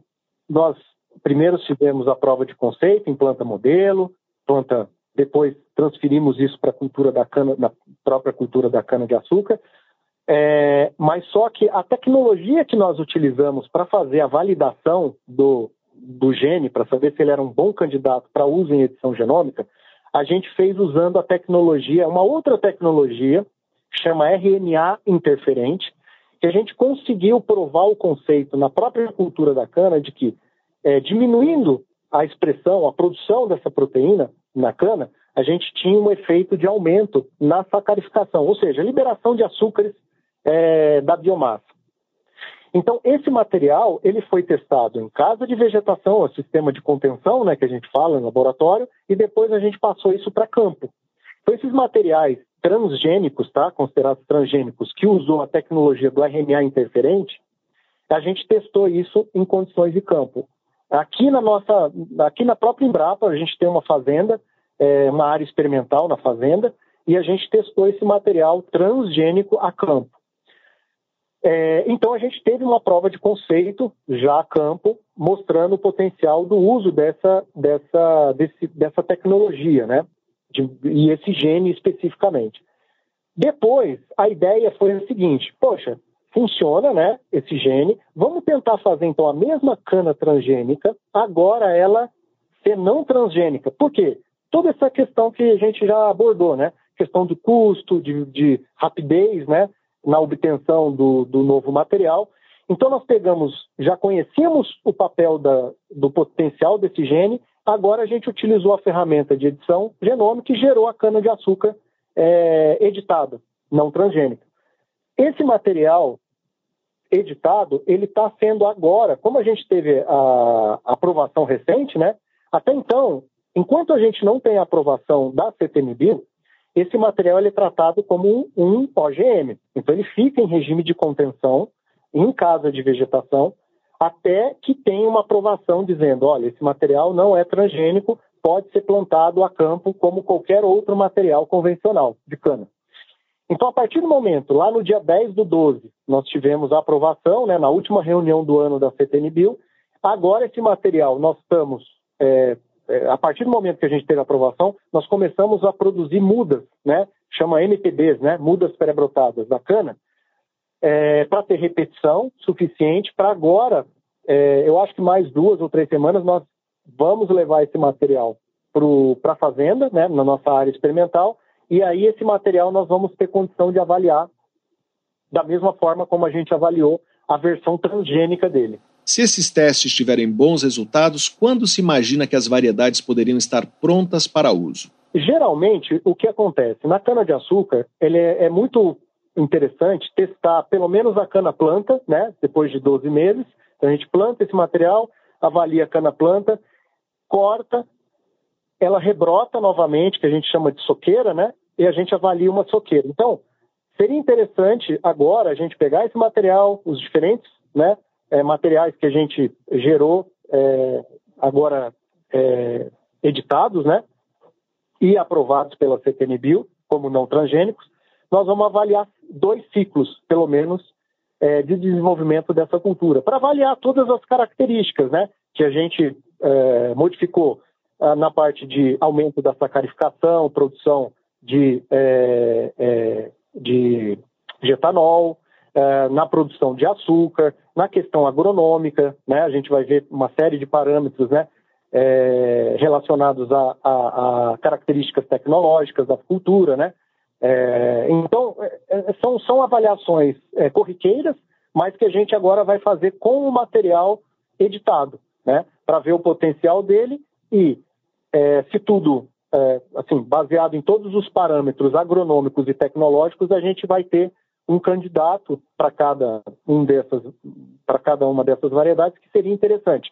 D: nós primeiro tivemos a prova de conceito em planta modelo, planta, depois transferimos isso para a cultura da cana, na própria cultura da cana de açúcar. É, mas só que a tecnologia que nós utilizamos para fazer a validação do, do gene, para saber se ele era um bom candidato para uso em edição genômica, a gente fez usando a tecnologia, uma outra tecnologia, chama RNA interferente, que a gente conseguiu provar o conceito na própria cultura da cana de que é, diminuindo a expressão, a produção dessa proteína na cana, a gente tinha um efeito de aumento na sacarificação, ou seja, liberação de açúcares é, da biomassa. Então, esse material ele foi testado em casa de vegetação, o sistema de contenção, né, que a gente fala no laboratório, e depois a gente passou isso para campo. Então, esses materiais transgênicos, tá, considerados transgênicos, que usou a tecnologia do RNA interferente, a gente testou isso em condições de campo. Aqui na nossa, aqui na própria Embrapa, a gente tem uma fazenda, é, uma área experimental na fazenda, e a gente testou esse material transgênico a campo. É, então a gente teve uma prova de conceito já a campo, mostrando o potencial do uso dessa, dessa, desse, dessa tecnologia, né? De, e esse gene especificamente. Depois, a ideia foi a seguinte: poxa, funciona, né? Esse gene. Vamos tentar fazer então a mesma cana transgênica, agora ela ser não transgênica. Por quê? Toda essa questão que a gente já abordou, né? Questão do custo, de, de rapidez, né? Na obtenção do, do novo material. Então, nós pegamos, já conhecíamos o papel da, do potencial desse gene, agora a gente utilizou a ferramenta de edição genômica e gerou a cana-de-açúcar é, editada, não transgênica. Esse material editado, ele está sendo agora, como a gente teve a, aprovação recente, né? Até então, enquanto a gente não tem a aprovação da CTMB, esse material é tratado como um, OGM. Então, ele fica em regime de contenção em casa de vegetação até que tenha uma aprovação dizendo, olha, esse material não é transgênico, pode ser plantado a campo como qualquer outro material convencional de cana. Então, a partir do momento, lá no dia 10 do 12, nós tivemos a aprovação, né, na última reunião do ano da CTNBio. Agora, esse material, nós estamos é, a partir do momento que a gente teve a aprovação, nós começamos a produzir mudas, né? Chama MPBs, né? Mudas pré-brotadas da cana, é, para ter repetição suficiente para agora, é, eu acho que mais duas ou três semanas nós vamos levar esse material para a fazenda, né? Na nossa área experimental, e aí esse material nós vamos ter condição de avaliar da mesma forma como a gente avaliou a versão transgênica dele.
A: Se esses testes tiverem bons resultados, quando se imagina que as variedades poderiam estar prontas para uso?
D: Geralmente, o que acontece? Na cana-de-açúcar, ele é, é, muito interessante testar pelo menos a cana-planta, né? Depois de 12 meses. Então, a gente planta esse material, avalia a cana-planta, corta, ela rebrota novamente, que a gente chama de soqueira, né? E a gente avalia uma soqueira. Então, seria interessante agora a gente pegar esse material, os diferentes, né? É, materiais que a gente gerou é, agora é, editados, né? E aprovados pela CTNBio como não transgênicos, nós vamos avaliar dois ciclos, pelo menos, é, de desenvolvimento dessa cultura, para avaliar todas as características, né? Que a gente é, modificou ah, na parte de aumento da sacarificação, produção de, é, de, de etanol, é, na produção de açúcar, na questão agronômica, né, a gente vai ver uma série de parâmetros né, é, relacionados a, a, a, características tecnológicas da cultura. Né? É, então, são, são avaliações é, corriqueiras, mas que a gente agora vai fazer com o material editado, né, para ver o potencial dele e, se tudo assim, baseado em todos os parâmetros agronômicos e tecnológicos, a gente vai ter um candidato para cada um dessas, cada uma dessas variedades que seria interessante.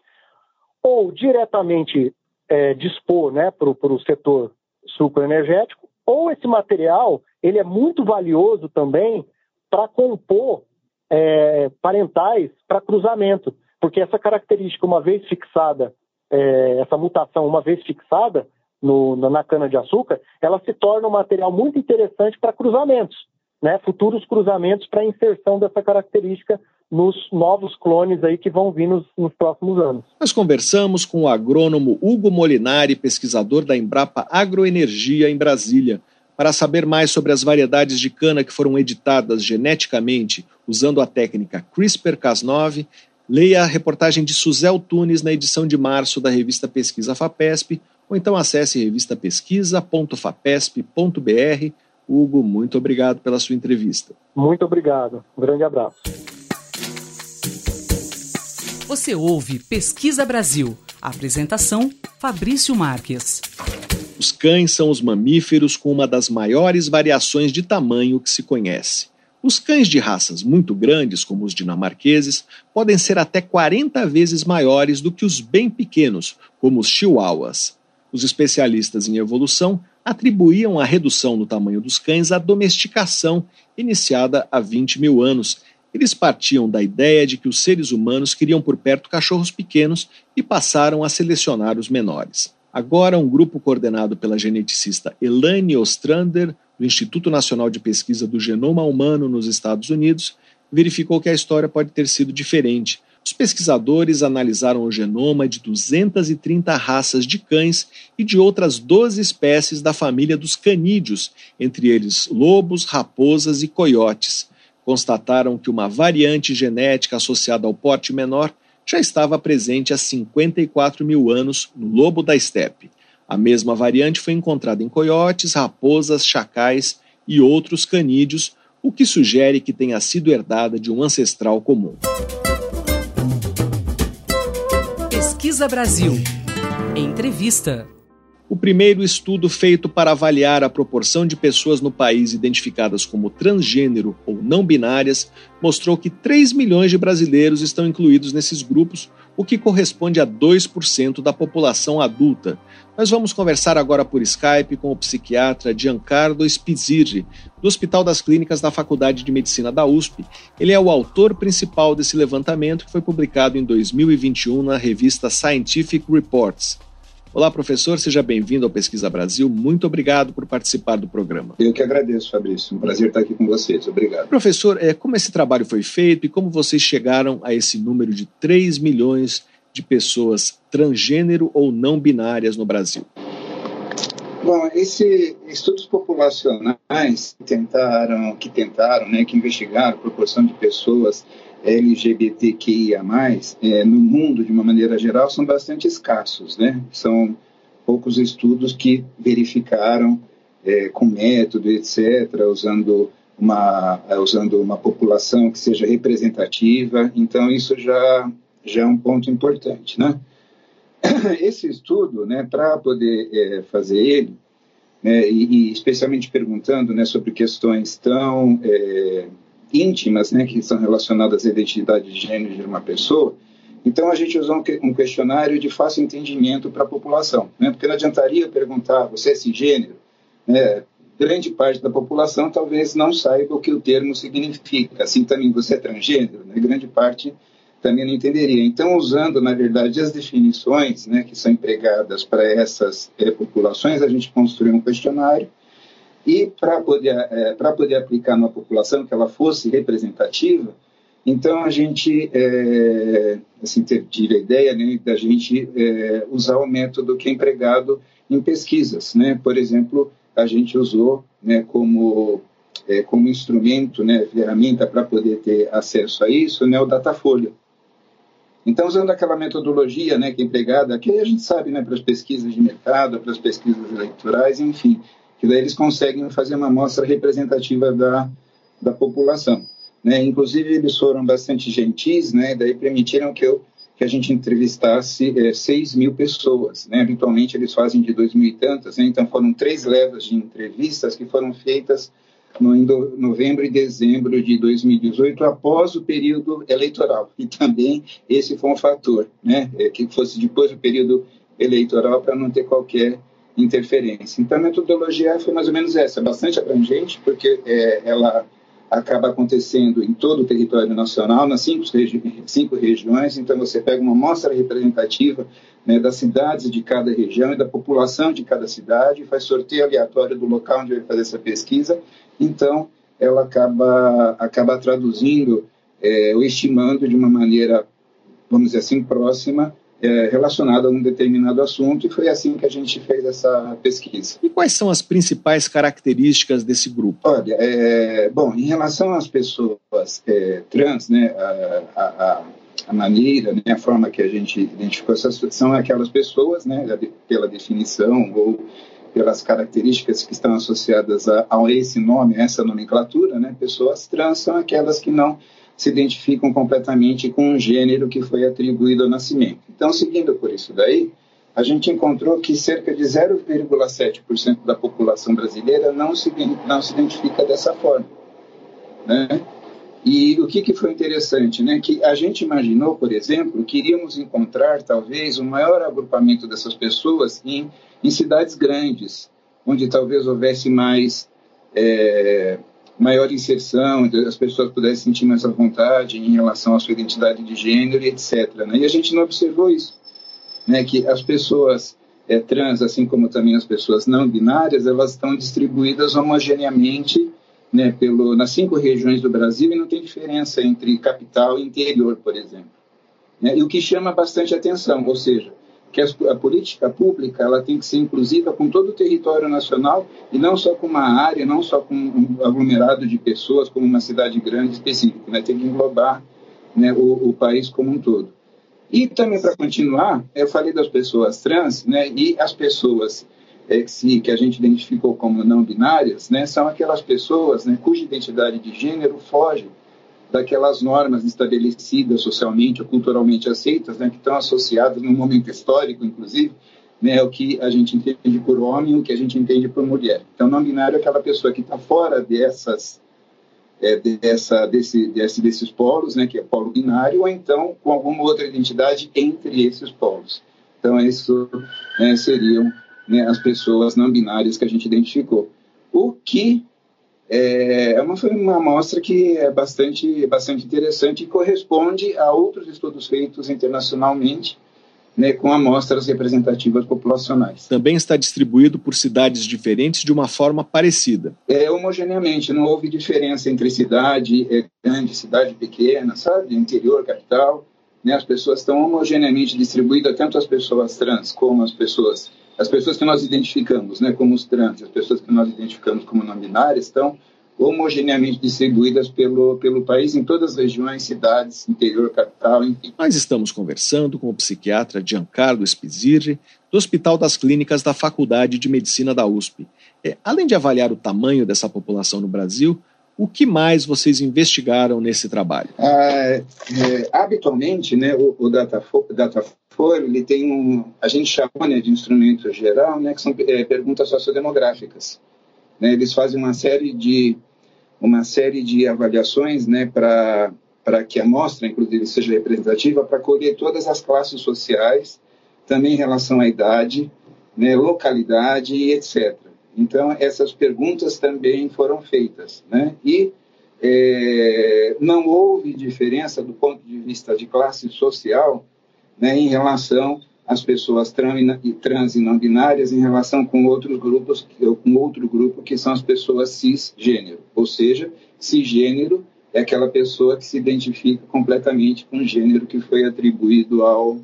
D: Ou diretamente é, dispor né, para o setor sucroenergético, ou esse material ele é muito valioso também para compor é, parentais para cruzamento, porque essa característica, uma vez fixada, é, essa mutação, uma vez fixada no, na cana-de-açúcar, ela se torna um material muito interessante para cruzamentos, né, futuros cruzamentos para inserção dessa característica nos novos clones aí que vão vir nos, nos, próximos anos.
A: Nós conversamos com o agrônomo Hugo Molinari, pesquisador da Embrapa Agroenergia em Brasília. Para saber mais sobre as variedades de cana que foram editadas geneticamente usando a técnica CRISPR-Cas9, leia a reportagem de Suzel Tunes na edição de março da revista Pesquisa FAPESP, ou então acesse revistapesquisa.fapesp.br. Hugo, muito obrigado pela sua entrevista.
D: Muito obrigado. Um grande abraço.
B: Você ouve Pesquisa Brasil. apresentação: Fabrício Marques.
A: Os cães são os mamíferos com uma das maiores variações de tamanho que se conhece. Os cães de raças muito grandes, como os dinamarqueses, podem ser até 40 vezes maiores do que os bem pequenos, como os chihuahuas. Os especialistas em evolução atribuíam a redução no tamanho dos cães à domesticação iniciada há 20 mil anos. Eles partiam da ideia de que os seres humanos queriam por perto cachorros pequenos e passaram a selecionar os menores. Agora, um grupo coordenado pela geneticista Elaine Ostrander, do Instituto Nacional de Pesquisa do Genoma Humano nos Estados Unidos, verificou que a história pode ter sido diferente. Os pesquisadores analisaram o genoma de 230 raças de cães e de outras 12 espécies da família dos canídeos, entre eles lobos, raposas e coiotes. Constataram que uma variante genética associada ao porte menor já estava presente há 54 mil anos no lobo da estepe. A mesma variante foi encontrada em coiotes, raposas, chacais e outros canídeos, o que sugere que tenha sido herdada de um ancestral comum.
B: Pesquisa Brasil. Entrevista.
A: O primeiro estudo feito para avaliar a proporção de pessoas no país identificadas como transgênero ou não binárias mostrou que 3 milhões de brasileiros estão incluídos nesses grupos, o que corresponde a 2% da população adulta. Nós vamos conversar agora por Skype com o psiquiatra Giancarlo Spizzirri, do Hospital das Clínicas da Faculdade de Medicina da USP. Ele é o autor principal desse levantamento que foi publicado em 2021 na revista Scientific Reports. Olá, professor, seja bem-vindo ao Pesquisa Brasil. Muito obrigado por participar do programa.
E: Eu que agradeço, Fabrício. Um prazer estar aqui com vocês. Obrigado.
A: Professor, é, como esse trabalho foi feito e como vocês chegaram a esse número de 3 milhões de pessoas transgênero ou não binárias no Brasil?
E: Bom, esses estudos populacionais que tentaram, que tentaram, né, que investigaram a proporção de pessoas LGBTQIA+, é, no mundo, de uma maneira geral, são bastante escassos, né? São poucos estudos que verificaram é, com método, etc., usando uma, usando uma população que seja representativa. Então, isso já, já é um ponto importante, né? Esse estudo, né, para poder é, fazer ele, né, e, e, especialmente perguntando né, sobre questões tão é, íntimas, né, que são relacionadas à identidade de gênero de uma pessoa, então a gente usou um questionário de fácil entendimento para a população, né, porque não adiantaria perguntar, você é cisgênero? Né, grande parte da população talvez não saiba o que o termo significa, assim também você é transgênero, né, grande parte também não entenderia. Então, usando, na verdade, as definições né, que são empregadas para essas é, populações, a gente construiu um questionário e para poder, é, poder aplicar numa população que ela fosse representativa, então a gente é, assim, tive a ideia né, da gente é, usar o método que é empregado em pesquisas. Né? Por exemplo, a gente usou né, como, é, como instrumento, né, ferramenta para poder ter acesso a isso, né, o Datafolha. Então, usando aquela metodologia né, que é empregada, que a gente sabe né, para as pesquisas de mercado, para as pesquisas eleitorais, enfim, que daí eles conseguem fazer uma amostra representativa da, da população. Né? Inclusive, eles foram bastante gentis, né? daí permitiram que, eu, que a gente entrevistasse é, 6 mil pessoas. Né? Habitualmente, eles fazem de dois mil e tantas, né? então foram três levas de entrevistas que foram feitas no, novembro e dezembro de 2018, após o período eleitoral. E também esse foi um fator, né, é, que fosse depois do período eleitoral para não ter qualquer interferência. Então, a metodologia foi mais ou menos essa, bastante abrangente, porque é, ela acaba acontecendo em todo o território nacional, nas cinco, regi cinco regiões. Então, você pega uma amostra representativa né, das cidades de cada região e da população de cada cidade, faz sorteio aleatório do local onde vai fazer essa pesquisa. Então, ela acaba, acaba traduzindo é, ou estimando de uma maneira, vamos dizer assim, próxima é, relacionado a um determinado assunto, e foi assim que a gente fez essa pesquisa.
A: E quais são as principais características desse grupo?
E: Olha, é, bom, em relação às pessoas é, trans, né, a, a, a, maneira, né, a forma que a gente identificou essas são aquelas pessoas, né, pela definição ou pelas características que estão associadas a, a esse nome, a essa nomenclatura, né, pessoas trans são aquelas que não se identificam completamente com o gênero que foi atribuído ao nascimento. Então, seguindo por isso daí, a gente encontrou que cerca de 0,7% da população brasileira não se, não se identifica dessa forma. Né? E o que, que foi interessante, né? Que a gente imaginou, por exemplo, que iríamos encontrar talvez o um maior agrupamento dessas pessoas em, em cidades grandes, onde talvez houvesse mais é, maior inserção, as pessoas pudessem sentir mais à vontade em relação à sua identidade de gênero etc. Né? E a gente não observou isso, né? que as pessoas é, trans, assim como também as pessoas não binárias, elas estão distribuídas homogeneamente né, pelo, nas cinco regiões do Brasil e não tem diferença entre capital e interior, por exemplo. Né? E o que chama bastante atenção, ou seja, que a, política pública ela tem que ser inclusiva com todo o território nacional e não só com uma área, não só com um aglomerado de pessoas, como uma cidade grande específica, né? tem que englobar né, o, o país como um todo. E também para continuar, eu falei das pessoas trans, né, e as pessoas é, que, que a gente identificou como não binárias, né, são aquelas pessoas né, cuja identidade de gênero foge daquelas normas estabelecidas socialmente ou culturalmente aceitas, né, que estão associadas num momento histórico, inclusive, né, o que a gente entende por homem, o que a gente entende por mulher. Então, não binário é aquela pessoa que está fora dessas, é, dessa, desse, desse, desses polos, né, que é polo binário, ou então com alguma outra identidade entre esses polos. Então, isso né, seriam né, as pessoas não binárias que a gente identificou. O que é, é uma, uma amostra que é bastante, bastante interessante e corresponde a outros estudos feitos internacionalmente né, com amostras representativas populacionais.
A: Também está distribuído por cidades diferentes de uma forma parecida.
E: É, homogeneamente, não houve diferença entre cidade é, grande, cidade pequena, sabe, interior, capital. Né, as pessoas estão homogeneamente distribuídas, tanto as pessoas trans como as pessoas as pessoas que nós identificamos né, como os trans, as pessoas que nós identificamos como não binárias, estão homogeneamente distribuídas pelo, pelo país em todas as regiões, cidades, interior, capital, enfim.
A: Nós estamos conversando com o psiquiatra Giancarlo Spizirri, do Hospital das Clínicas da Faculdade de Medicina da USP. É, além de avaliar o tamanho dessa população no Brasil, o que mais vocês investigaram nesse trabalho?
E: Ah, é, habitualmente, né, o, o Datafolha ele tem um, a gente chama né, de instrumento geral, né, que são é, perguntas sociodemográficas. Né, eles fazem uma série de uma série de avaliações, né, para para que a amostra, inclusive, seja representativa, para colher todas as classes sociais, também em relação à idade, né, localidade e etc. Então, essas perguntas também foram feitas. Né? E é, não houve diferença do ponto de vista de classe social né, em relação às pessoas trans e não binárias em relação com outros grupos, com outro grupo que são as pessoas cisgênero. Ou seja, cisgênero é aquela pessoa que se identifica completamente com o gênero que foi atribuído ao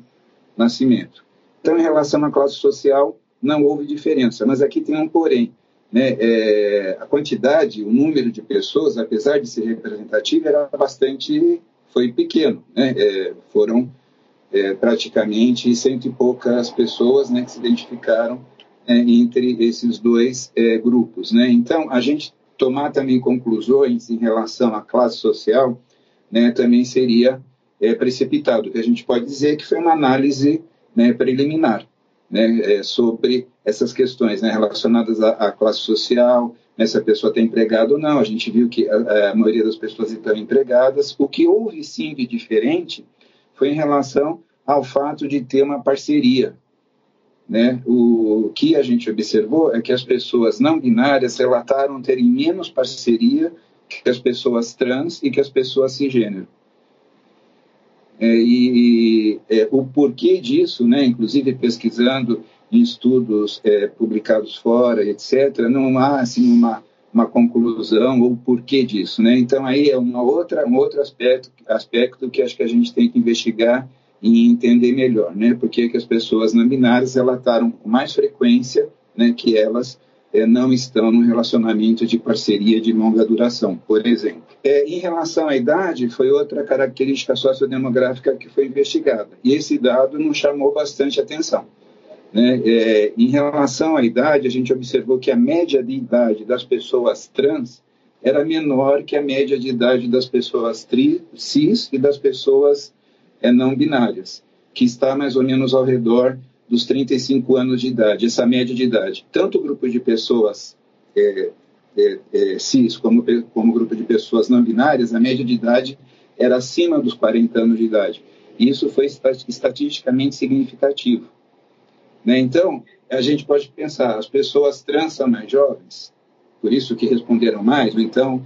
E: nascimento. Então, em relação à classe social, não houve diferença. Mas aqui tem um porém. Né? É, a quantidade, o número de pessoas, apesar de ser representativo, era bastante, foi pequeno. Né? É, foram é, praticamente cento e poucas pessoas né, que se identificaram é, entre esses dois é, grupos. Né? Então, a gente tomar também conclusões em relação à classe social né, também seria é, precipitado. O que a gente pode dizer que foi uma análise né, preliminar né, é, sobre essas questões né, relacionadas à, à, classe social, né, se a pessoa está empregada ou não. A gente viu que a, a, maioria das pessoas estão empregadas. O que houve sim de diferente foi em relação ao fato de ter uma parceria. Né? O que a gente observou é que as pessoas não binárias relataram terem menos parceria que as pessoas trans e que as pessoas cisgênero. É, e é, o porquê disso, né, inclusive pesquisando em estudos é, publicados fora, etc., não há assim, uma, uma conclusão ou porquê disso. Né? Então, aí é uma outra, um outro aspecto, aspecto que acho que a gente tem que investigar e entender melhor, né? Porque que as pessoas não binárias relataram com mais frequência, né, que elas é, não estão num relacionamento de parceria de longa duração, por exemplo. É, em relação à idade, foi outra característica sociodemográfica que foi investigada, e esse dado nos chamou bastante atenção. Né? É, em relação à idade, a gente observou que a média de idade das pessoas trans era menor que a média de idade das pessoas tri, cis e das pessoas é, não binárias, que está mais ou menos ao redor dos 35 anos de idade, essa média de idade. Tanto o grupo de pessoas é, é, é, cis como, como o grupo de pessoas não binárias, a média de idade era acima dos 40 anos de idade. E isso foi estatisticamente significativo. Né? Então, a gente pode pensar, as pessoas trans são mais jovens, por isso que responderam mais, ou então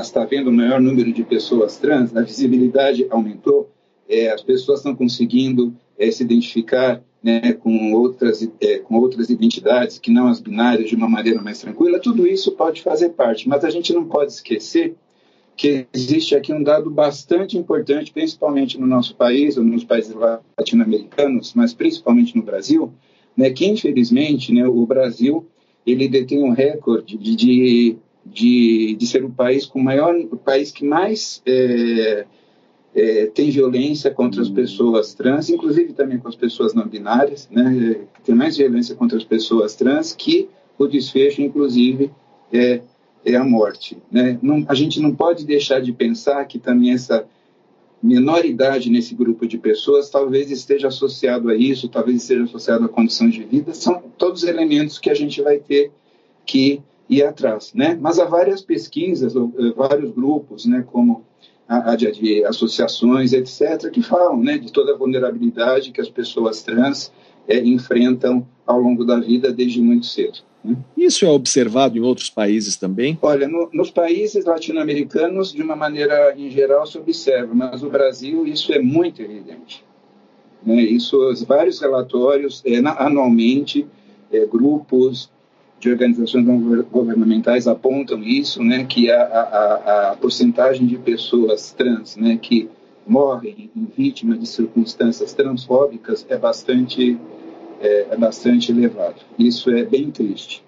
E: está havendo um maior número de pessoas trans, a visibilidade aumentou, é, as pessoas estão conseguindo é, se identificar né, com, outras, é, com outras identidades que não as binárias de uma maneira mais tranquila, tudo isso pode fazer parte, mas a gente não pode esquecer que existe aqui um dado bastante importante, principalmente no nosso país, ou nos países latino-americanos, mas principalmente no Brasil, né, que infelizmente né, o Brasil ele detém um recorde de, de, de, de ser o país com maior, o país que mais é, é, tem violência contra as pessoas trans, inclusive também com as pessoas não binárias, né? Tem mais violência contra as pessoas trans que o desfecho, inclusive, é, é a morte, né? Não, a gente não pode deixar de pensar que também essa menor idade nesse grupo de pessoas talvez esteja associado a isso, talvez esteja associado a condições de vida, são todos elementos que a gente vai ter que ir atrás, né? Mas há várias pesquisas, eh, vários grupos, né, como de, de, associações, etc., que falam né, de toda a vulnerabilidade que as pessoas trans é, enfrentam ao longo da vida desde muito cedo. Né?
A: Isso é observado em outros países também?
E: Olha, no, nos países latino-americanos, de uma maneira em geral, se observa, mas no Brasil isso é muito evidente. Né? Isso, vários relatórios, é, anualmente, é, grupos de organizações não governamentais apontam isso, né, que a, a, a porcentagem de pessoas trans, né, que morrem em vítima de circunstâncias transfóbicas é bastante é, é bastante elevado. Isso é bem triste.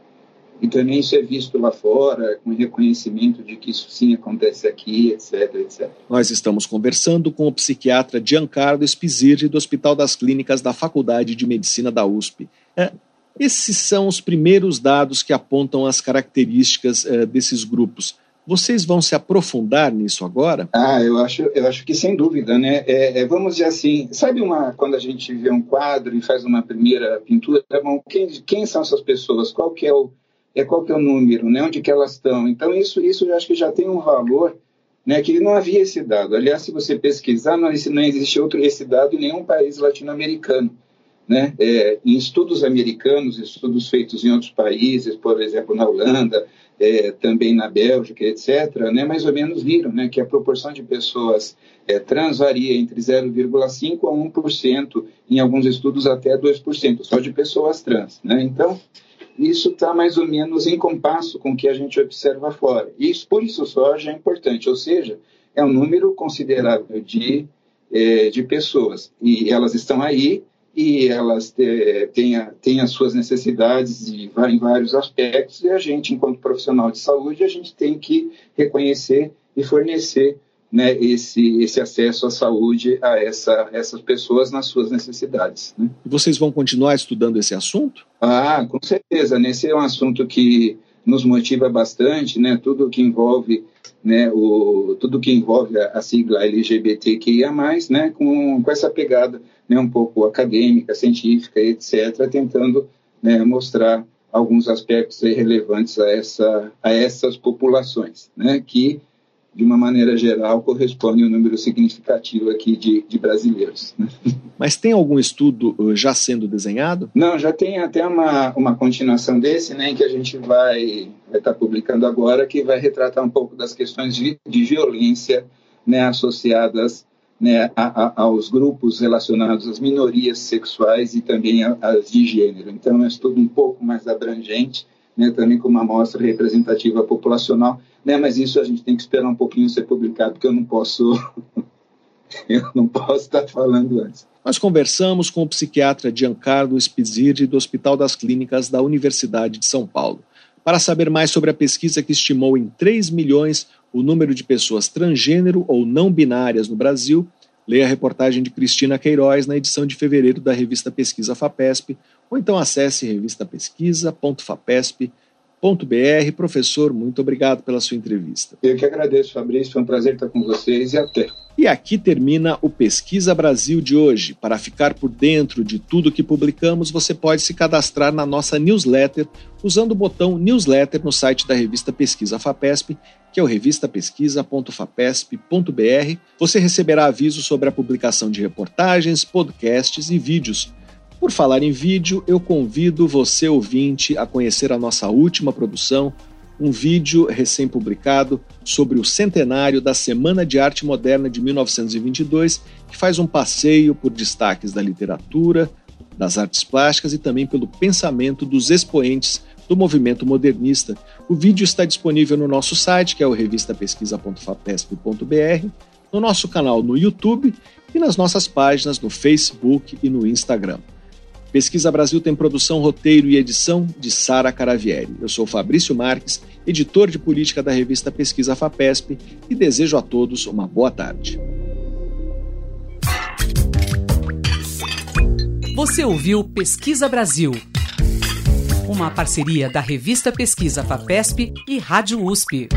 E: E também isso é visto lá fora, com reconhecimento de que isso sim acontece aqui, etc, etc.
A: Nós estamos conversando com o psiquiatra Giancarlo Spizirri, do Hospital das Clínicas da Faculdade de Medicina da USP. É, esses são os primeiros dados que apontam as características uh, desses grupos. Vocês vão se aprofundar nisso agora?
E: Ah, eu acho, eu acho que sem dúvida, né? É, é, vamos dizer assim, sabe uma quando a gente vê um quadro e faz uma primeira pintura, bom, quem, quem são essas pessoas? Qual que é o é qual que é o número, né? Onde que elas estão? Então isso isso eu acho que já tem um valor, né? Que não havia esse dado. Aliás, se você pesquisar, não, não existe outro esse dado em nenhum país latino-americano né? É, em estudos americanos, estudos feitos em outros países, por exemplo, na Holanda, é, também na Bélgica, etc., né, mais ou menos viram né, que a proporção de pessoas é, trans varia entre 0,5% a 1%, em alguns estudos até 2%, só de pessoas trans. Né? Então, isso está mais ou menos em compasso com o que a gente observa fora. Isso, por isso só, já é importante, ou seja, é um número considerável de, é, de pessoas, e elas estão aí, e elas têm, têm as suas necessidades de, em vários aspectos e a gente, enquanto profissional de saúde, a gente tem que reconhecer e fornecer né, esse, esse acesso à saúde a essa, essas pessoas nas suas necessidades. Né?
A: Vocês vão continuar estudando esse assunto?
E: Ah, com certeza. Né? Esse é um assunto que nos motiva bastante, né? Tudo que envolve, né? O tudo que envolve a, a sigla LGBTQIA+, né? Com, com essa pegada, né? Um pouco acadêmica, científica, etc. Tentando né, mostrar alguns aspectos relevantes a, essa, a essas populações, né, que de uma maneira geral, corresponde a um número significativo aqui de, de brasileiros. Né?
A: Mas tem algum estudo uh, já sendo desenhado?
E: Não, já tem até uma, uma continuação desse, né, que a gente vai, estar publicando agora, que vai retratar um pouco das questões de, de violência né, associadas né, a, a, aos grupos relacionados às minorias sexuais e também às de gênero. Então, é um estudo um pouco mais abrangente, né, também com uma amostra representativa populacional, né, mas isso a gente tem que esperar um pouquinho ser publicado, porque eu não posso, eu não posso estar falando antes.
A: Nós conversamos com o psiquiatra Giancarlo Spizzirri do Hospital das Clínicas da Universidade de São Paulo, para saber mais sobre a pesquisa que estimou em 3 milhões o número de pessoas transgênero ou não binárias no Brasil, leia a reportagem de Cristina Queiroz na edição de fevereiro da revista Pesquisa FAPESP, ou então acesse revistapesquisa.fapesp.br. Professor, muito obrigado pela sua entrevista.
E: Eu que agradeço, Fabrício. Foi um prazer estar com vocês e até.
A: E aqui termina o Pesquisa Brasil de hoje. Para ficar por dentro de tudo que publicamos, você pode se cadastrar na nossa newsletter usando o botão newsletter no site da revista Pesquisa FAPESP, que é o revistapesquisa.fapesp.br. Você receberá avisos sobre a publicação de reportagens, podcasts e vídeos. Por falar em vídeo, eu convido você, ouvinte, a conhecer a nossa última produção, um vídeo recém-publicado sobre o centenário da Semana de Arte Moderna de 1922, que faz um passeio por destaques da literatura, das artes plásticas e também pelo pensamento dos expoentes do movimento modernista. O vídeo está disponível no nosso site, que é o revistapesquisa.fapesp.br, no nosso canal no YouTube e nas nossas páginas no Facebook e no Instagram. Pesquisa Brasil tem produção, roteiro e edição de Sara Caravieri. Eu sou Fabrício Marques, editor de política da revista Pesquisa FAPESP e desejo a todos uma boa tarde.
B: Você ouviu Pesquisa Brasil, uma parceria da revista Pesquisa FAPESP e Rádio USP.